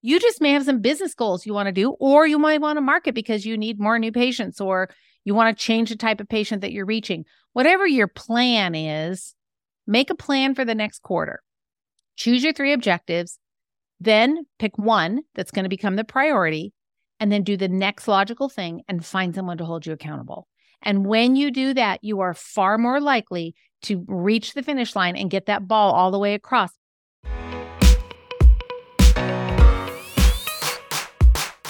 You just may have some business goals you want to do, or you might want to market because you need more new patients, or you want to change the type of patient that you're reaching. Whatever your plan is, make a plan for the next quarter. Choose your three objectives, then pick one that's going to become the priority, and then do the next logical thing and find someone to hold you accountable. And when you do that, you are far more likely to reach the finish line and get that ball all the way across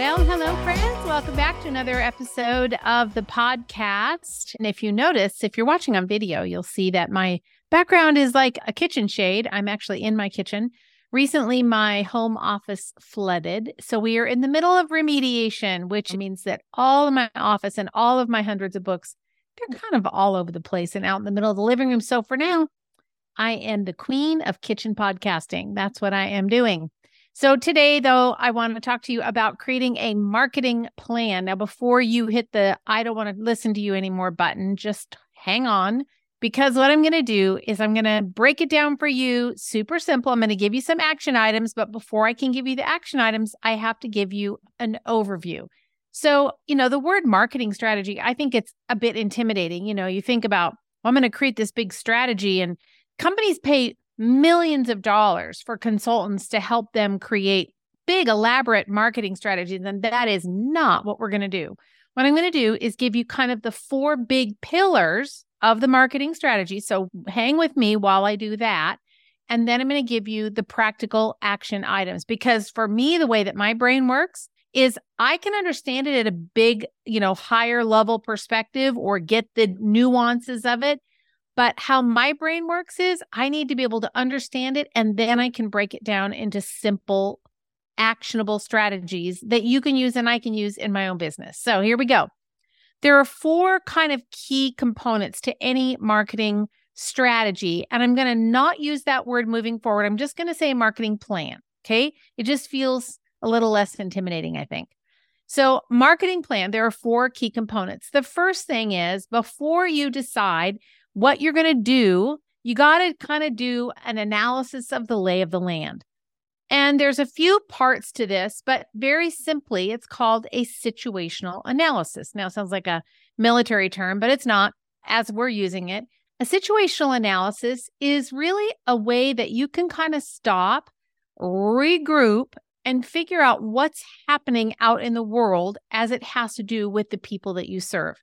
Well, hello, friends. Welcome back to another episode of the podcast. And if you notice, if you're watching on video, you'll see that my background is like a kitchen shade. I'm actually in my kitchen. Recently, my home office flooded. So we are in the middle of remediation, which means that all of my office and all of my hundreds of books, they're kind of all over the place and out in the middle of the living room. So for now, I am the queen of kitchen podcasting. That's what I am doing. So, today, though, I want to talk to you about creating a marketing plan. Now, before you hit the I don't want to listen to you anymore button, just hang on because what I'm going to do is I'm going to break it down for you super simple. I'm going to give you some action items, but before I can give you the action items, I have to give you an overview. So, you know, the word marketing strategy, I think it's a bit intimidating. You know, you think about, well, I'm going to create this big strategy and companies pay millions of dollars for consultants to help them create big, elaborate marketing strategies. And that is not what we're going to do. What I'm going to do is give you kind of the four big pillars of the marketing strategy. So hang with me while I do that. And then I'm going to give you the practical action items because for me, the way that my brain works is I can understand it at a big, you know, higher level perspective or get the nuances of it. But how my brain works is I need to be able to understand it and then I can break it down into simple, actionable strategies that you can use and I can use in my own business. So here we go. There are four kind of key components to any marketing strategy. And I'm going to not use that word moving forward. I'm just going to say marketing plan. Okay. It just feels a little less intimidating, I think. So, marketing plan, there are four key components. The first thing is before you decide what you're going to do, you got to kind of do an analysis of the lay of the land. And there's a few parts to this, but very simply, it's called a situational analysis. Now, sounds like a military term, but it's not as we're using it. A situational analysis is really a way that you can kind of stop, regroup, and figure out what's happening out in the world as it has to do with the people that you serve.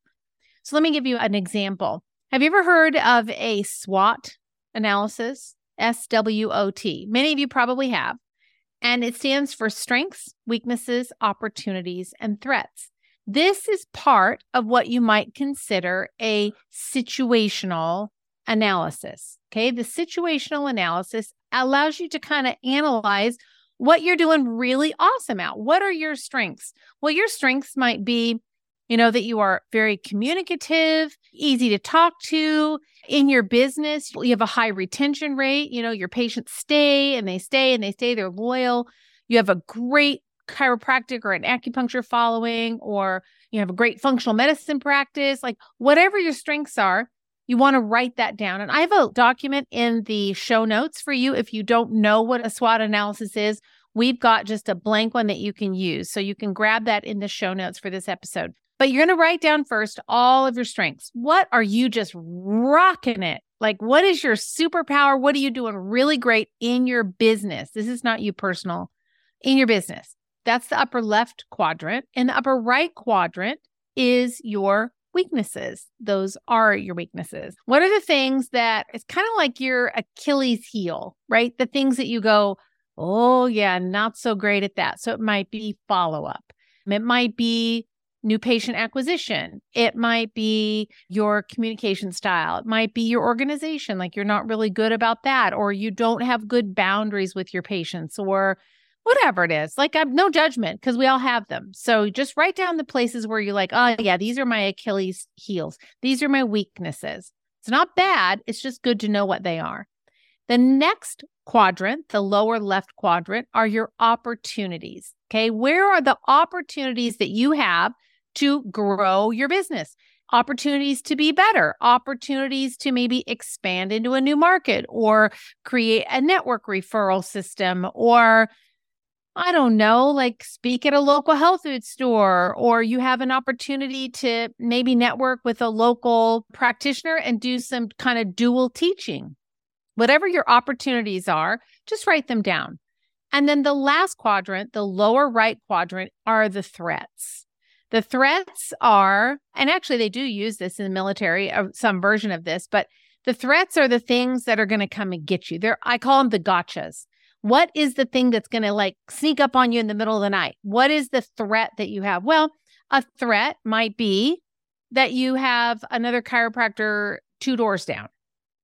So, let me give you an example. Have you ever heard of a SWOT analysis? S W O T. Many of you probably have. And it stands for strengths, weaknesses, opportunities, and threats. This is part of what you might consider a situational analysis. Okay. The situational analysis allows you to kind of analyze what you're doing really awesome at. What are your strengths? Well, your strengths might be you know, that you are very communicative, easy to talk to in your business. You have a high retention rate. You know, your patients stay and they stay and they stay, they're loyal. You have a great chiropractic or an acupuncture following, or you have a great functional medicine practice. Like, whatever your strengths are, you want to write that down. And I have a document in the show notes for you if you don't know what a SWOT analysis is. We've got just a blank one that you can use. So you can grab that in the show notes for this episode. But you're going to write down first all of your strengths. What are you just rocking it? Like, what is your superpower? What are you doing really great in your business? This is not you personal, in your business. That's the upper left quadrant. And the upper right quadrant is your weaknesses. Those are your weaknesses. What are the things that it's kind of like your Achilles heel, right? The things that you go, oh, yeah, not so great at that. So it might be follow up. It might be new patient acquisition. It might be your communication style. It might be your organization. Like you're not really good about that, or you don't have good boundaries with your patients, or whatever it is. Like I'm no judgment because we all have them. So just write down the places where you're like, oh yeah, these are my Achilles heels. These are my weaknesses. It's not bad. It's just good to know what they are. The next quadrant, the lower left quadrant, are your opportunities. Okay. Where are the opportunities that you have to grow your business? Opportunities to be better, opportunities to maybe expand into a new market or create a network referral system or I don't know, like speak at a local health food store, or you have an opportunity to maybe network with a local practitioner and do some kind of dual teaching. Whatever your opportunities are, just write them down. And then the last quadrant, the lower right quadrant, are the threats. The threats are, and actually they do use this in the military, uh, some version of this, but the threats are the things that are going to come and get you. They're, I call them the gotchas. What is the thing that's going to like sneak up on you in the middle of the night? What is the threat that you have? Well, a threat might be that you have another chiropractor two doors down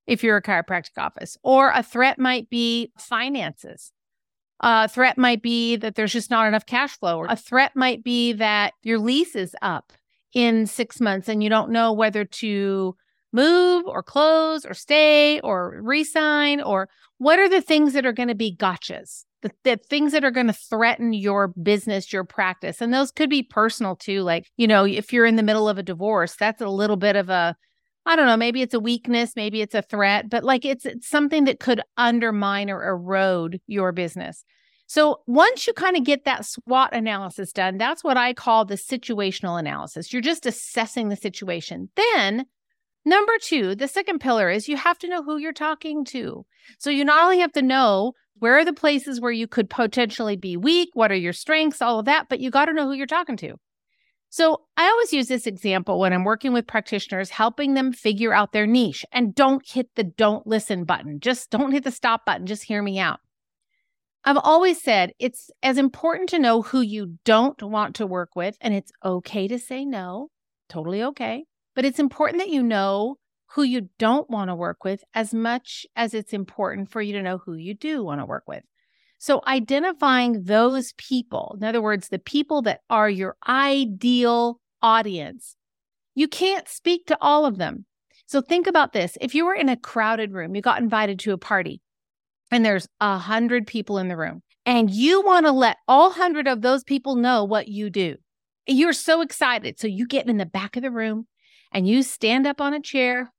if you're a chiropractic office, or a threat might be finances. A threat might be that there's just not enough cash flow, a threat might be that your lease is up in six months and you don't know whether to move or close or stay or resign or what are the things that are going to be gotchas the, the things that are going to threaten your business your practice? And those could be personal too like you know if you're in the middle of a divorce that's a little bit of a I don't know, maybe it's a weakness, maybe it's a threat, but like it's, it's something that could undermine or erode your business. So once you kind of get that SWOT analysis done, that's what I call the situational analysis. You're just assessing the situation. Then Number two, the second pillar is you have to know who you're talking to. So you not only have to know where are the places where you could potentially be weak, what are your strengths, all of that, but you got to know who you're talking to. So I always use this example when I'm working with practitioners, helping them figure out their niche and don't hit the don't listen button. Just don't hit the stop button. Just hear me out. I've always said it's as important to know who you don't want to work with, and it's okay to say no, totally okay. But it's important that you know who you don't want to work with as much as it's important for you to know who you do want to work with. So, identifying those people, in other words, the people that are your ideal audience, you can't speak to all of them. So, think about this if you were in a crowded room, you got invited to a party, and there's a hundred people in the room, and you want to let all hundred of those people know what you do. You're so excited. So, you get in the back of the room, and you stand up on a chair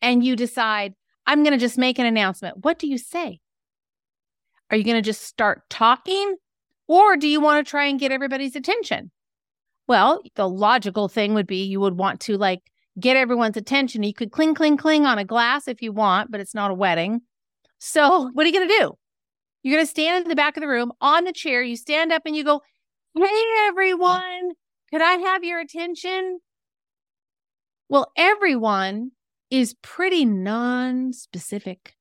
and you decide, I'm going to just make an announcement, what do you say? Are you going to just start talking or do you want to try and get everybody's attention? Well, the logical thing would be you would want to like get everyone's attention. You could cling, cling, cling on a glass if you want, but it's not a wedding. So, what are you going to do? You're going to stand in the back of the room on the chair. You stand up and you go, Hey, everyone, could I have your attention? Well, everyone is pretty non specific.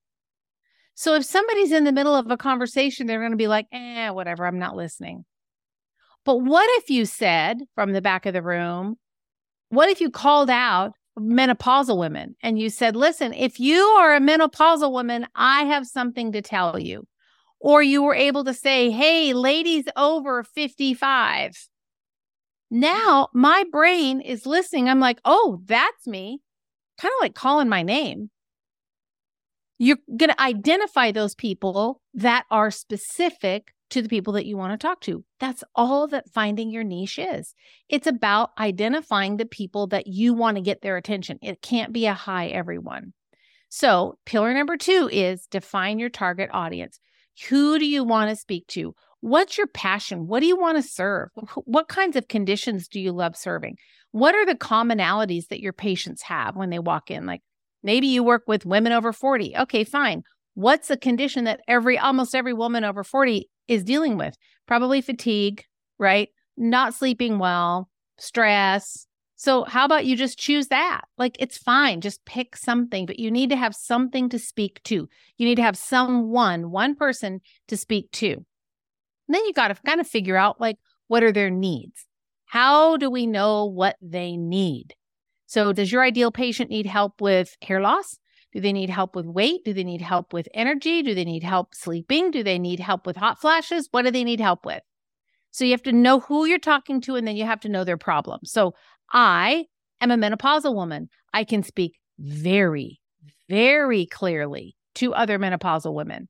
So if somebody's in the middle of a conversation, they're going to be like, eh, whatever, I'm not listening. But what if you said from the back of the room, what if you called out menopausal women and you said, listen, if you are a menopausal woman, I have something to tell you. Or you were able to say, hey, ladies over 55, now my brain is listening. I'm like, oh, that's me. Kind of like calling my name. You're going to identify those people that are specific to the people that you want to talk to. That's all that finding your niche is. It's about identifying the people that you want to get their attention. It can't be a hi, everyone. So, pillar number two is define your target audience. Who do you want to speak to? What's your passion? What do you want to serve? What kinds of conditions do you love serving? What are the commonalities that your patients have when they walk in? Like maybe you work with women over 40. Okay, fine. What's the condition that every almost every woman over 40 is dealing with? Probably fatigue, right? Not sleeping well, stress. So, how about you just choose that? Like, it's fine. Just pick something, but you need to have something to speak to. You need to have someone, one person to speak to. And then you got to kind of figure out like what are their needs? How do we know what they need? So, does your ideal patient need help with hair loss? Do they need help with weight? Do they need help with energy? Do they need help sleeping? Do they need help with hot flashes? What do they need help with? So you have to know who you're talking to and then you have to know their problem. So I am a menopausal woman. I can speak very, very clearly to other menopausal women.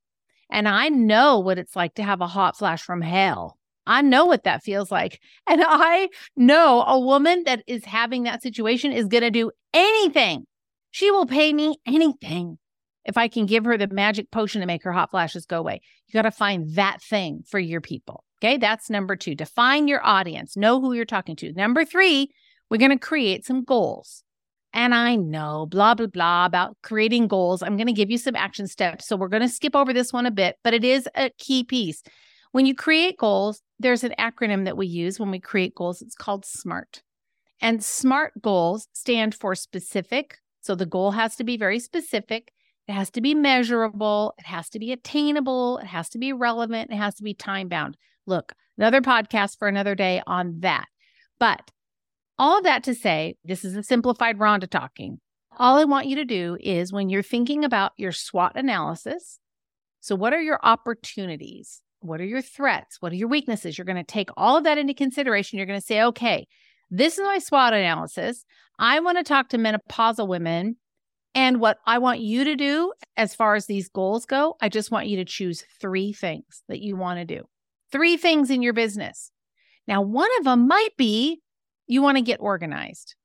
And I know what it's like to have a hot flash from hell. I know what that feels like. And I know a woman that is having that situation is going to do anything. She will pay me anything if I can give her the magic potion to make her hot flashes go away. You got to find that thing for your people. Okay. That's number two. Define your audience, know who you're talking to. Number three, we're going to create some goals. And I know blah, blah, blah about creating goals. I'm going to give you some action steps. So we're going to skip over this one a bit, but it is a key piece. When you create goals, there's an acronym that we use when we create goals. It's called SMART. And SMART goals stand for specific. So the goal has to be very specific. It has to be measurable. It has to be attainable. It has to be relevant. It has to be time bound. Look, another podcast for another day on that. But all of that to say, this is a simplified Rhonda talking. All I want you to do is when you're thinking about your SWOT analysis, so what are your opportunities? What are your threats? What are your weaknesses? You're going to take all of that into consideration. You're going to say, okay, this is my SWOT analysis. I want to talk to menopausal women. And what I want you to do as far as these goals go, I just want you to choose three things that you want to do. Three things in your business. Now, one of them might be you want to get organized.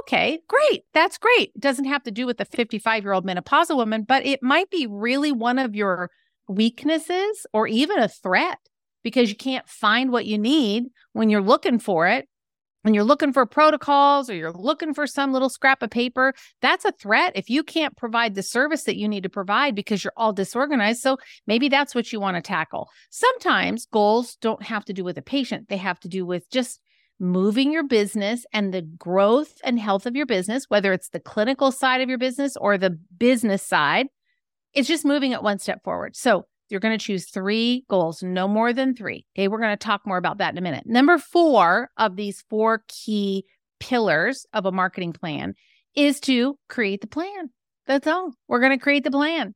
Okay, great. That's great. It doesn't have to do with the 55 year old menopausal woman, but it might be really one of your weaknesses or even a threat because you can't find what you need when you're looking for it. When you're looking for protocols or you're looking for some little scrap of paper, that's a threat if you can't provide the service that you need to provide because you're all disorganized. So maybe that's what you want to tackle. Sometimes goals don't have to do with a patient, they have to do with just moving your business and the growth and health of your business, whether it's the clinical side of your business or the business side. It's just moving it one step forward. So you're going to choose three goals, no more than three. Okay. We're going to talk more about that in a minute. Number four of these four key pillars of a marketing plan is to create the plan. That's all. We're going to create the plan.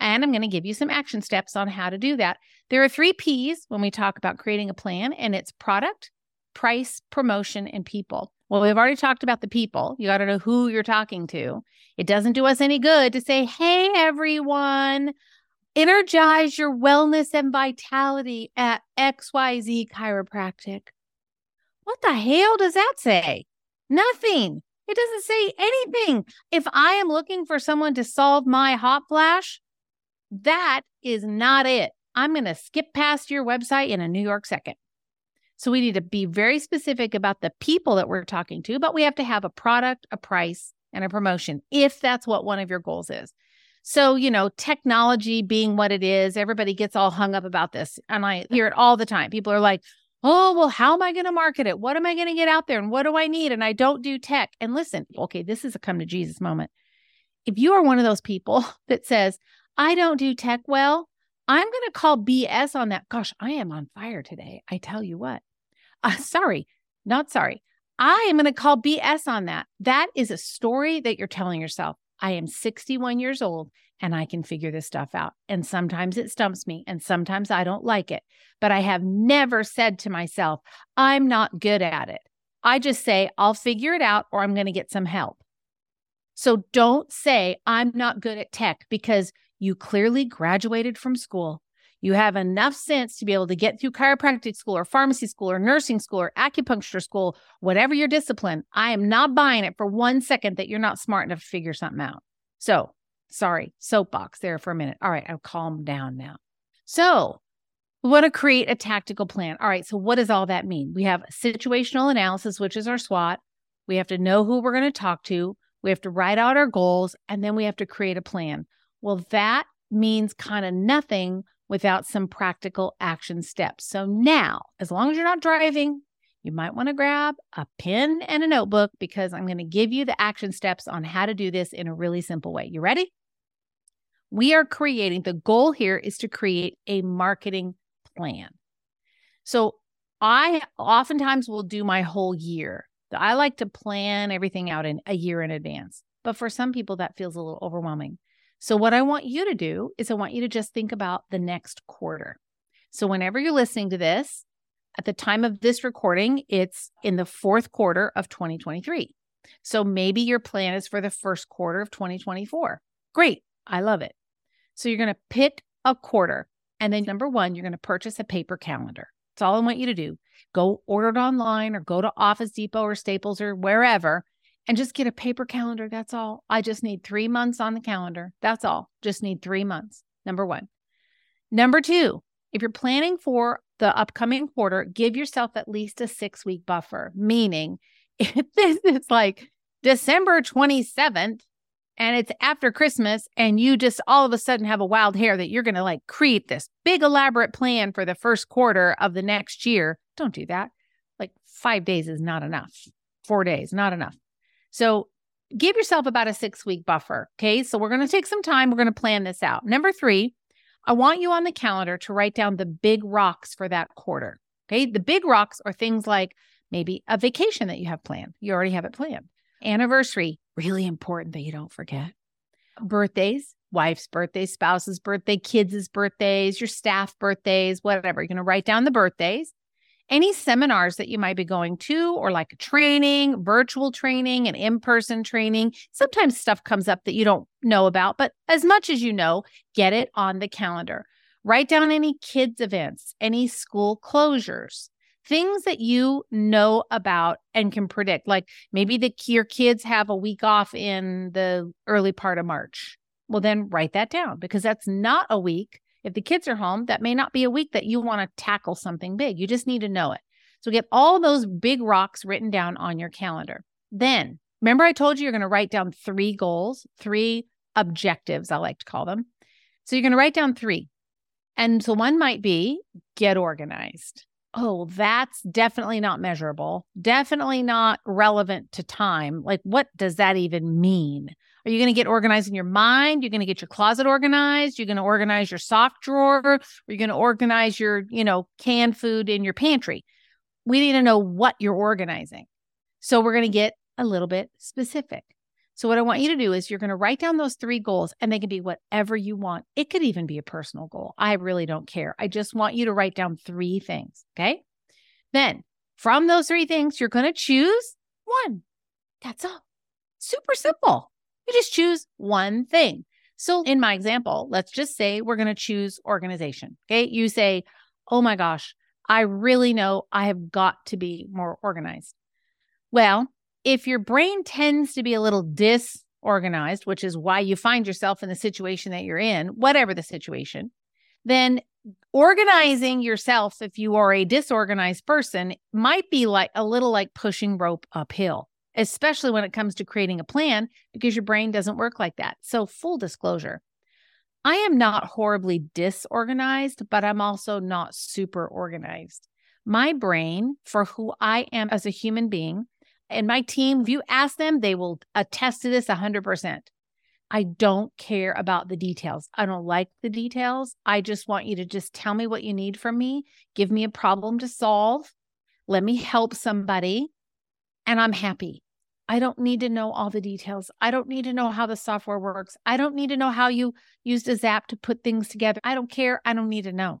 And I'm going to give you some action steps on how to do that. There are three P's when we talk about creating a plan, and it's product, price, promotion, and people. Well, we've already talked about the people. You got to know who you're talking to. It doesn't do us any good to say, hey, everyone, energize your wellness and vitality at XYZ Chiropractic. What the hell does that say? Nothing. It doesn't say anything. If I am looking for someone to solve my hot flash, that is not it. I'm going to skip past your website in a New York second. So we need to be very specific about the people that we're talking to, but we have to have a product, a price, and a promotion if that's what one of your goals is. So, you know, technology being what it is, everybody gets all hung up about this. And I hear it all the time. People are like, oh, well, how am I going to market it? What am I going to get out there? And what do I need? And I don't do tech. And listen, okay, this is a come to Jesus moment. If you are one of those people that says, I don't do tech well, I'm going to call BS on that. Gosh, I am on fire today. I tell you what. Uh, sorry, not sorry. I am going to call BS on that. That is a story that you're telling yourself. I am 61 years old and I can figure this stuff out. And sometimes it stumps me and sometimes I don't like it. But I have never said to myself, I'm not good at it. I just say, I'll figure it out or I'm going to get some help. So don't say, I'm not good at tech because you clearly graduated from school. You have enough sense to be able to get through chiropractic school or pharmacy school or nursing school or acupuncture school, whatever your discipline. I am not buying it for one second that you're not smart enough to figure something out. So, sorry, soapbox there for a minute. All right, I'll calm down now. So, we want to create a tactical plan. All right, so what does all that mean? We have situational analysis, which is our SWOT. We have to know who we're going to talk to. We have to write out our goals, and then we have to create a plan. Well, that means kind of nothing without some practical action steps. So now, as long as you're not driving, you might want to grab a pen and a notebook because I'm going to give you the action steps on how to do this in a really simple way. You ready? We are creating, the goal here is to create a marketing plan. So I oftentimes will do my whole year. I like to plan everything out in a year in advance. But for some people, that feels a little overwhelming. So, what I want you to do is, I want you to just think about the next quarter. So, whenever you're listening to this, at the time of this recording, it's in the fourth quarter of 2023. So, maybe your plan is for the first quarter of 2024. Great. I love it. So, you're going to pick a quarter. And then, number one, you're going to purchase a paper calendar. That's all I want you to do. Go order it online or go to Office Depot or Staples or wherever and just get a paper calendar. That's all. I just need three months on the calendar. That's all. Just need three months. Number one. Number two, if you're planning for the upcoming quarter, give yourself at least a six week buffer, meaning if this is like December 27th and it's after Christmas and you just all of a sudden have a wild hair that you're going to like create this big elaborate plan for the first quarter of the next year, don't do that. Like five days is not enough. Four days, not enough. So give yourself about a six week buffer. Okay. So we're going to take some time. We're going to plan this out. Number three, I want you on the calendar to write down the big rocks for that quarter. Okay. The big rocks are things like maybe a vacation that you have planned. You already have it planned. Anniversary, really important that you don't forget. Birthdays, wife's birthday, spouse's birthday, kids' birthdays, your staff birthdays, whatever. You're going to write down the birthdays any seminars that you might be going to, or like a training, virtual training, and in person training. Sometimes stuff comes up that you don't know about, but as much as you know, get it on the calendar. Write down any kids' events, any school closures, things that you know about and can predict. Like maybe the, your kids have a week off in the early part of March. Well, then write that down because that's not a week if the kids are home, that may not be a week that you want to tackle something big. You just need to know it. So get all those big rocks written down on your calendar. Then, remember I told you you're going to write down three goals, three objectives, I like to call them. So you're going to write down three. And so one might be get organized. Oh, that's definitely not measurable, definitely not relevant to time. Like, what does that even mean? Are you going to get organized in your mind? You're going to get your closet organized. You're going to organize your soft drawer. Or you're going to organize your, you know, canned food in your pantry. We need to know what you're organizing. So we're going to get a little bit specific. So what I want you to do is you're going to write down those three goals and they can be whatever you want. It could even be a personal goal. I really don't care. I just want you to write down three things. Okay. Then from those three things, you're going to choose one. That's all. Super simple. You just choose one thing. So, in my example, let's just say we're going to choose organization. Okay. You say, Oh my gosh, I really know I have got to be more organized. Well, if your brain tends to be a little disorganized, which is why you find yourself in the situation that you're in, whatever the situation, then organizing yourself, if you are a disorganized person, might be like a little like pushing rope uphill especially when it comes to creating a plan, because your brain doesn't work like that. So, full disclosure, I am not horribly disorganized, but I'm also not super organized. My brain, for who I am as a human being, and my team, if you ask them, they will attest to this 100%. I don't care about the details. I don't like the details. I just want you to just tell me what you need from me, give me a problem to solve, let me help somebody, and I'm happy. I don't need to know all the details. I don't need to know how the software works. I don't need to know how you used a Zap to put things together. I don't care. I don't need to know.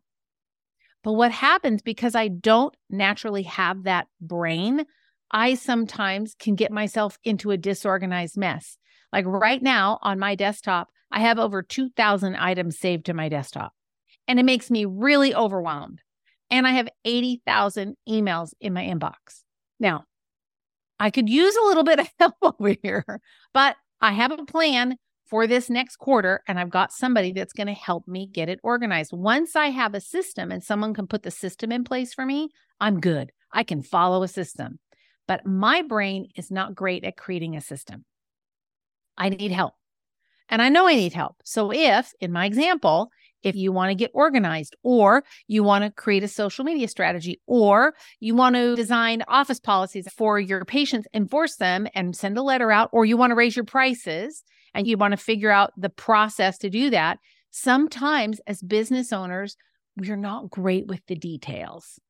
But what happens because I don't naturally have that brain, I sometimes can get myself into a disorganized mess. Like right now on my desktop, I have over 2,000 items saved to my desktop, and it makes me really overwhelmed. And I have 80,000 emails in my inbox. Now, I could use a little bit of help over here, but I have a plan for this next quarter and I've got somebody that's going to help me get it organized. Once I have a system and someone can put the system in place for me, I'm good. I can follow a system. But my brain is not great at creating a system. I need help. And I know I need help. So, if in my example, if you want to get organized, or you want to create a social media strategy, or you want to design office policies for your patients, enforce them, and send a letter out, or you want to raise your prices and you want to figure out the process to do that. Sometimes, as business owners, we're not great with the details.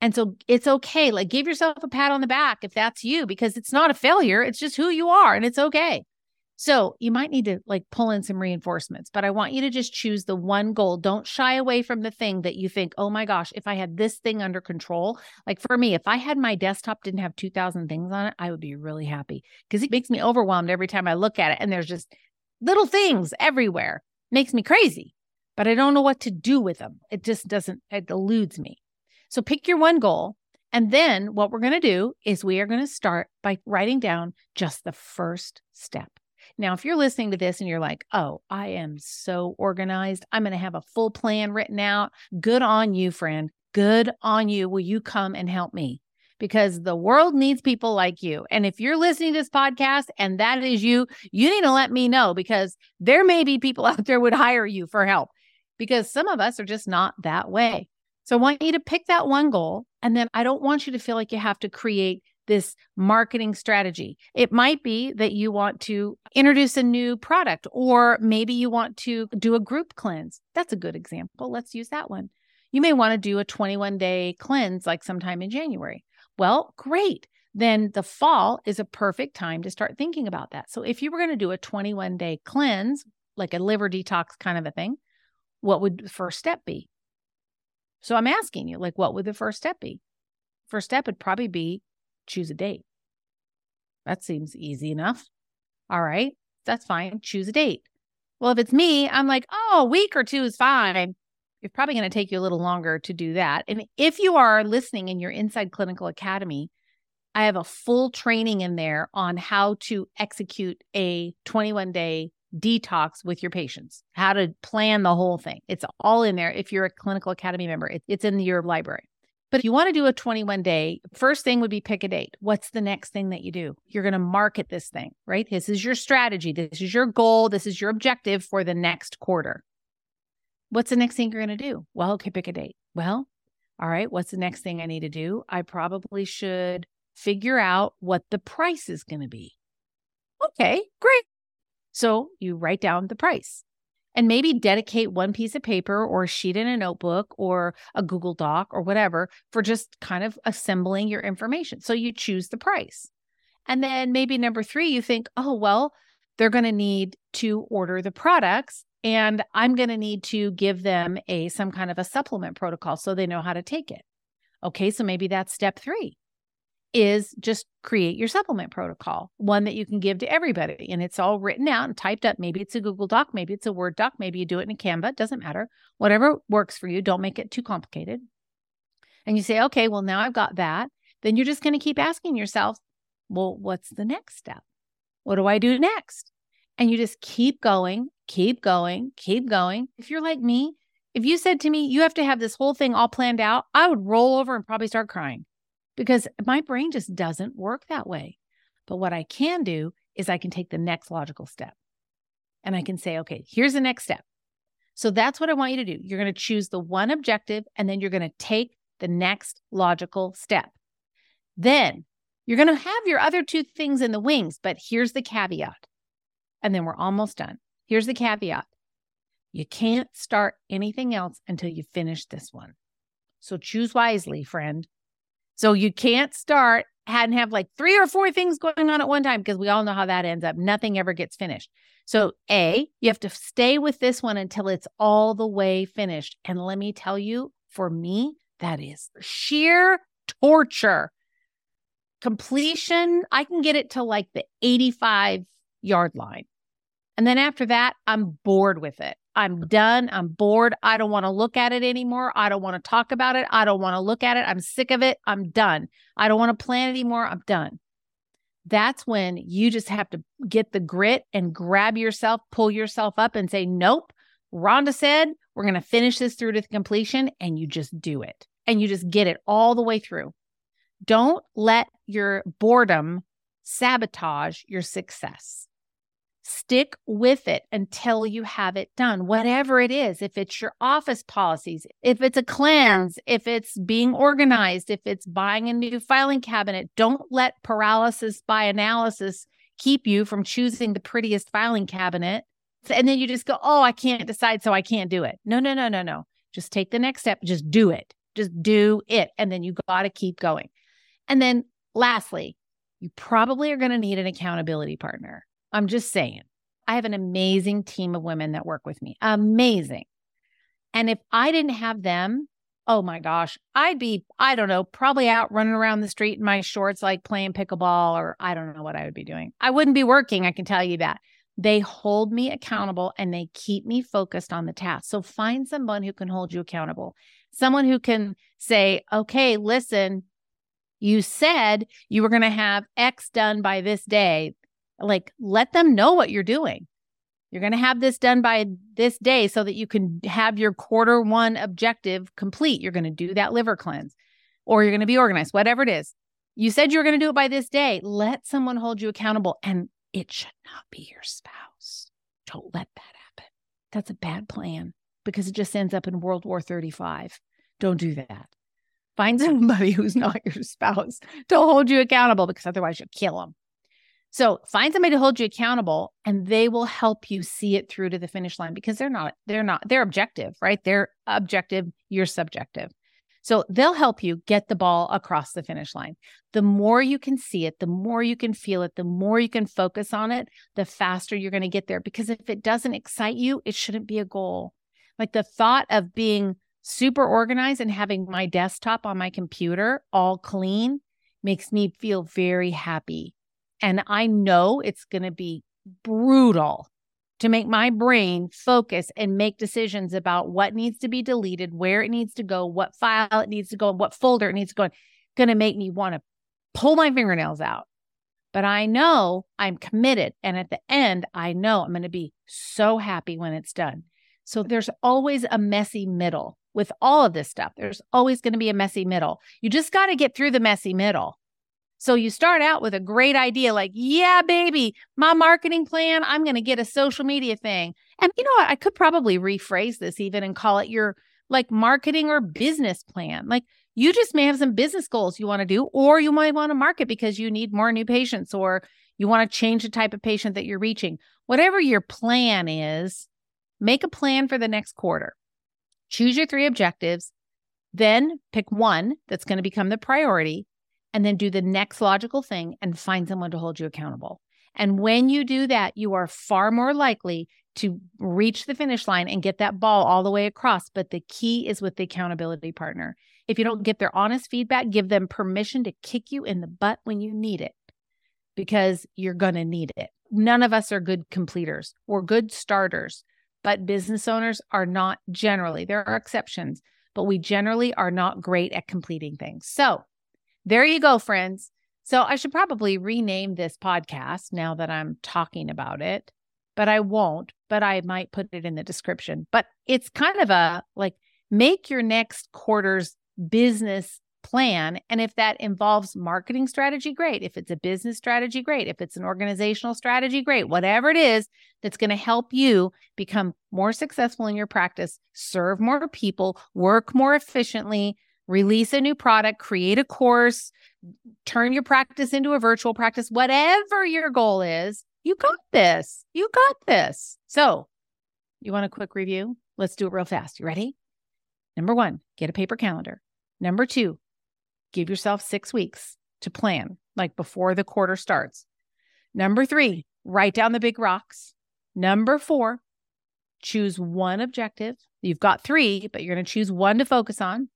And so it's okay. Like, give yourself a pat on the back if that's you, because it's not a failure. It's just who you are, and it's okay. So you might need to like pull in some reinforcements, but I want you to just choose the one goal. Don't shy away from the thing that you think, oh my gosh, if I had this thing under control, like for me, if I had my desktop didn't have 2000 things on it, I would be really happy because it makes me overwhelmed every time I look at it. And there's just little things everywhere, makes me crazy, but I don't know what to do with them. It just doesn't, it eludes me. So pick your one goal. And then what we're going to do is we are going to start by writing down just the first step. Now, if you're listening to this and you're like, oh, I am so organized, I'm going to have a full plan written out. Good on you, friend. Good on you. Will you come and help me? Because the world needs people like you. And if you're listening to this podcast and that is you, you need to let me know because there may be people out there would hire you for help because some of us are just not that way. So I want you to pick that one goal. And then I don't want you to feel like you have to create this marketing strategy. It might be that you want to introduce a new product, or maybe you want to do a group cleanse. That's a good example. Let's use that one. You may want to do a 21 day cleanse like sometime in January. Well, great. Then the fall is a perfect time to start thinking about that. So if you were going to do a 21 day cleanse, like a liver detox kind of a thing, what would the first step be? So I'm asking you, like, what would the first step be? First step would probably be choose a date. That seems easy enough. All right, that's fine. Choose a date. Well, if it's me, I'm like, oh, a week or two is fine. It's probably going to take you a little longer to do that. And if you are listening in your Inside Clinical Academy, I have a full training in there on how to execute a 21 day detox with your patients, how to plan the whole thing. It's all in there. If you're a Clinical Academy member, it's in your library. But if you want to do a 21 day, first thing would be pick a date. What's the next thing that you do? You're going to market this thing, right? This is your strategy. This is your goal. This is your objective for the next quarter. What's the next thing you're going to do? Well, okay, pick a date. Well, all right, what's the next thing I need to do? I probably should figure out what the price is going to be. Okay, great. So you write down the price and maybe dedicate one piece of paper or a sheet in a notebook or a Google Doc or whatever for just kind of assembling your information. So you choose the price. And then maybe number three, you think, oh, well, they're going to need to order the products and I'm going to need to give them a some kind of a supplement protocol so they know how to take it. Okay, so maybe that's step 3 is just create your supplement protocol, one that you can give to everybody. And it's all written out and typed up. Maybe it's a Google Doc, maybe it's a Word doc, maybe you do it in Canva, it doesn't matter. Whatever works for you, don't make it too complicated. And you say, okay, well, now I've got that. Then you're just going to keep asking yourself, well, what's the next step? What do I do next? And you just keep going, keep going, keep going. If you're like me, if you said to me, you have to have this whole thing all planned out, I would roll over and probably start crying because my brain just doesn't work that way. But what I can do is I can take the next logical step and I can say, okay, here's the next step. So that's what I want you to do. You're going to choose the one objective and then you're going to take the next logical step. Then you're going to have your other two things in the wings, but here's the caveat. And then we're almost done. Here's the caveat you can't start anything else until you finish this one. So choose wisely, friend. So you can't start and have like three or four things going on at one time because we all know how that ends up. Nothing ever gets finished. So, A, you have to stay with this one until it's all the way finished. And let me tell you, for me, that is sheer torture. Completion, I can get it to like the 85 yard line. And then after that, I'm bored with it. I'm done. I'm bored. I don't want to look at it anymore. I don't want to talk about it. I don't want to look at it. I'm sick of it. I'm done. I don't want to plan anymore. I'm done. That's when you just have to get the grit and grab yourself, pull yourself up and say, Nope. Rhonda said, We're going to finish this through to completion. And you just do it and you just get it all the way through. Don't let your boredom sabotage your success. Stick with it until you have it done, whatever it is. If it's your office policies, if it's a cleanse, if it's being organized, if it's buying a new filing cabinet, don't let paralysis by analysis keep you from choosing the prettiest filing cabinet. And then you just go, oh, I can't decide, so I can't do it. No, no, no, no, no. Just take the next step. Just do it. Just do it. And then you got to keep going. And then lastly, you probably are going to need an accountability partner. I'm just saying. I have an amazing team of women that work with me. Amazing. And if I didn't have them, oh my gosh, I'd be, I don't know, probably out running around the street in my shorts, like playing pickleball, or I don't know what I would be doing. I wouldn't be working. I can tell you that. They hold me accountable and they keep me focused on the task. So find someone who can hold you accountable, someone who can say, okay, listen, you said you were going to have X done by this day. Like, let them know what you're doing. You're going to have this done by this day so that you can have your quarter one objective complete. You're going to do that liver cleanse or you're going to be organized, whatever it is. You said you were going to do it by this day. Let someone hold you accountable and it should not be your spouse. Don't let that happen. That's a bad plan because it just ends up in World War 35. Don't do that. Find somebody who's not your spouse to hold you accountable because otherwise you'll kill them. So find somebody to hold you accountable and they will help you see it through to the finish line because they're not, they're not, they're objective, right? They're objective, you're subjective. So they'll help you get the ball across the finish line. The more you can see it, the more you can feel it, the more you can focus on it, the faster you're going to get there. Because if it doesn't excite you, it shouldn't be a goal. Like the thought of being super organized and having my desktop on my computer all clean makes me feel very happy. And I know it's going to be brutal to make my brain focus and make decisions about what needs to be deleted, where it needs to go, what file it needs to go, what folder it needs to go in, going to make me want to pull my fingernails out. But I know I'm committed. And at the end, I know I'm going to be so happy when it's done. So there's always a messy middle with all of this stuff. There's always going to be a messy middle. You just got to get through the messy middle. So you start out with a great idea like, yeah, baby, my marketing plan, I'm going to get a social media thing. And you know what? I could probably rephrase this even and call it your like marketing or business plan. Like you just may have some business goals you want to do, or you might want to market because you need more new patients or you want to change the type of patient that you're reaching. Whatever your plan is, make a plan for the next quarter. Choose your three objectives, then pick one that's going to become the priority and then do the next logical thing and find someone to hold you accountable. And when you do that, you are far more likely to reach the finish line and get that ball all the way across. But the key is with the accountability partner. If you don't get their honest feedback, give them permission to kick you in the butt when you need it because you're going to need it. None of us are good completers. We're good starters, but business owners are not generally. There are exceptions, but we generally are not great at completing things. So, there you go, friends. So I should probably rename this podcast now that I'm talking about it, but I won't, but I might put it in the description. But it's kind of a like make your next quarter's business plan. And if that involves marketing strategy, great. If it's a business strategy, great. If it's an organizational strategy, great. Whatever it is that's going to help you become more successful in your practice, serve more people, work more efficiently, release a new product, create a course, turn your practice into a virtual practice, whatever your goal is, you got this. You got this. So, you want a quick review? Let's do it real fast. You ready? Number one, get a paper calendar. Number two, give yourself six weeks to plan, like before the quarter starts. Number three, write down the big rocks. Number four, choose one objective. You've got three, but you're going to choose one to focus on.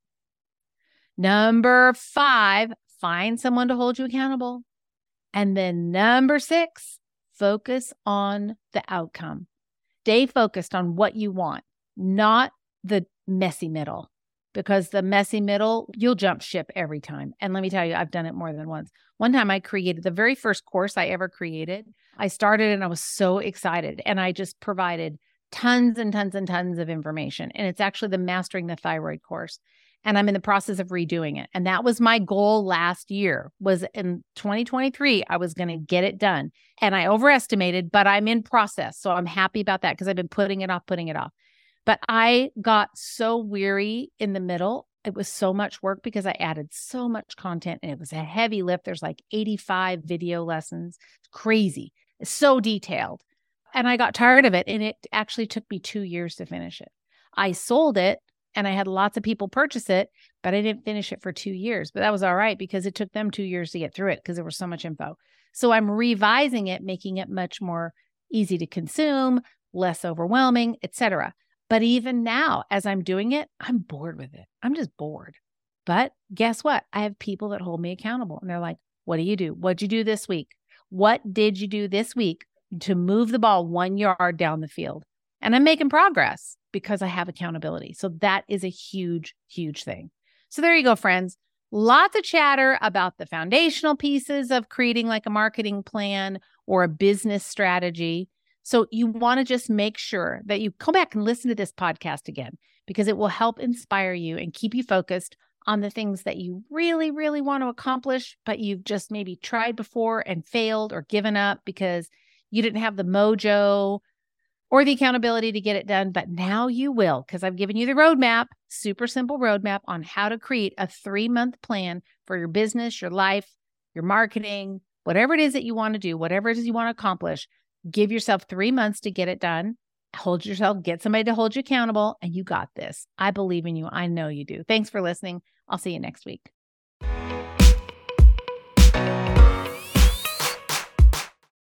Number five, find someone to hold you accountable. And then number six, focus on the outcome. Stay focused on what you want, not the messy middle, because the messy middle, you'll jump ship every time. And let me tell you, I've done it more than once. One time I created the very first course I ever created. I started and I was so excited. And I just provided tons and tons and tons of information. And it's actually the Mastering the Thyroid course and I'm in the process of redoing it. And that was my goal last year was in 2023 I was going to get it done. And I overestimated, but I'm in process. So I'm happy about that because I've been putting it off, putting it off. But I got so weary in the middle. It was so much work because I added so much content and it was a heavy lift. There's like 85 video lessons. It's crazy. It's so detailed. And I got tired of it. And it actually took me two years to finish it. I sold it and I had lots of people purchase it, but I didn't finish it for two years. But that was all right because it took them two years to get through it because there was so much info. So I'm revising it, making it much more easy to consume, less overwhelming, etc. But even now, as I'm doing it, I'm bored with it. I'm just bored. But guess what? I have people that hold me accountable and they're like, what do you do? What'd you do this week? What did you do this week to move the ball one yard down the field? And I'm making progress because I have accountability. So that is a huge, huge thing. So there you go, friends. Lots of chatter about the foundational pieces of creating like a marketing plan or a business strategy. So you want to just make sure that you come back and listen to this podcast again because it will help inspire you and keep you focused on the things that you really, really want to accomplish, but you've just maybe tried before and failed or given up because you didn't have the mojo or the accountability to get it done. But now you will, because I've given you the roadmap, super simple roadmap on how to create a three month plan for your business, your life, your marketing, whatever it is that you want to do, whatever it is you want to accomplish. Give yourself three months to get it done. Hold yourself, get somebody to hold you accountable, and you got this. I believe in you. I know you do. Thanks for listening. I'll see you next week.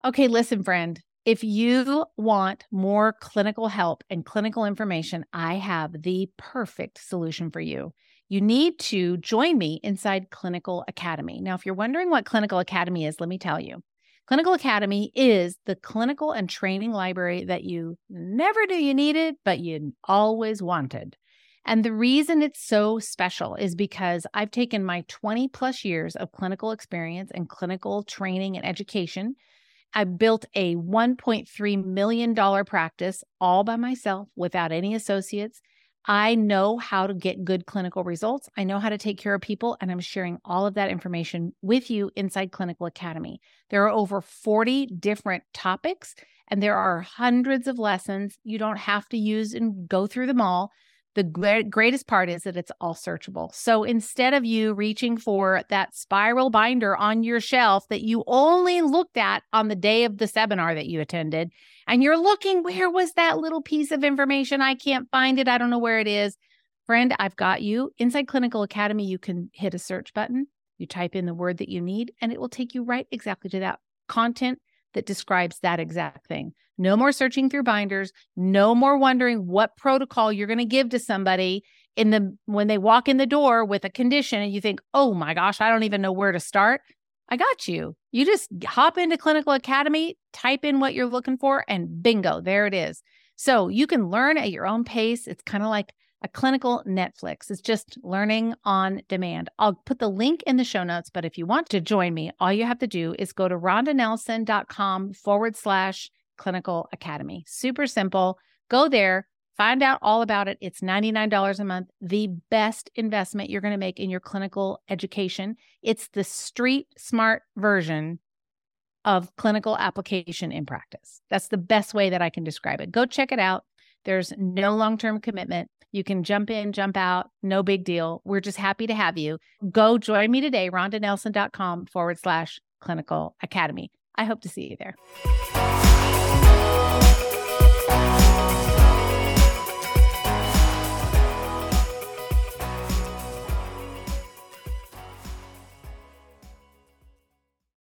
Okay, listen, friend. If you want more clinical help and clinical information, I have the perfect solution for you. You need to join me inside Clinical Academy. Now, if you're wondering what Clinical Academy is, let me tell you. Clinical Academy is the clinical and training library that you never knew you needed, but you always wanted. And the reason it's so special is because I've taken my 20 plus years of clinical experience and clinical training and education I built a $1.3 million practice all by myself without any associates. I know how to get good clinical results. I know how to take care of people, and I'm sharing all of that information with you inside Clinical Academy. There are over 40 different topics, and there are hundreds of lessons. You don't have to use and go through them all. The greatest part is that it's all searchable. So instead of you reaching for that spiral binder on your shelf that you only looked at on the day of the seminar that you attended, and you're looking, where was that little piece of information? I can't find it. I don't know where it is. Friend, I've got you. Inside Clinical Academy, you can hit a search button, you type in the word that you need, and it will take you right exactly to that content that describes that exact thing. No more searching through binders, no more wondering what protocol you're going to give to somebody in the when they walk in the door with a condition and you think, "Oh my gosh, I don't even know where to start." I got you. You just hop into Clinical Academy, type in what you're looking for and bingo, there it is. So, you can learn at your own pace. It's kind of like a clinical Netflix. It's just learning on demand. I'll put the link in the show notes, but if you want to join me, all you have to do is go to rhondanelson.com forward slash clinical academy. Super simple. Go there, find out all about it. It's $99 a month, the best investment you're going to make in your clinical education. It's the street smart version of clinical application in practice. That's the best way that I can describe it. Go check it out. There's no long term commitment. You can jump in, jump out, no big deal. We're just happy to have you. Go join me today, rhondanelson.com forward slash clinical academy. I hope to see you there.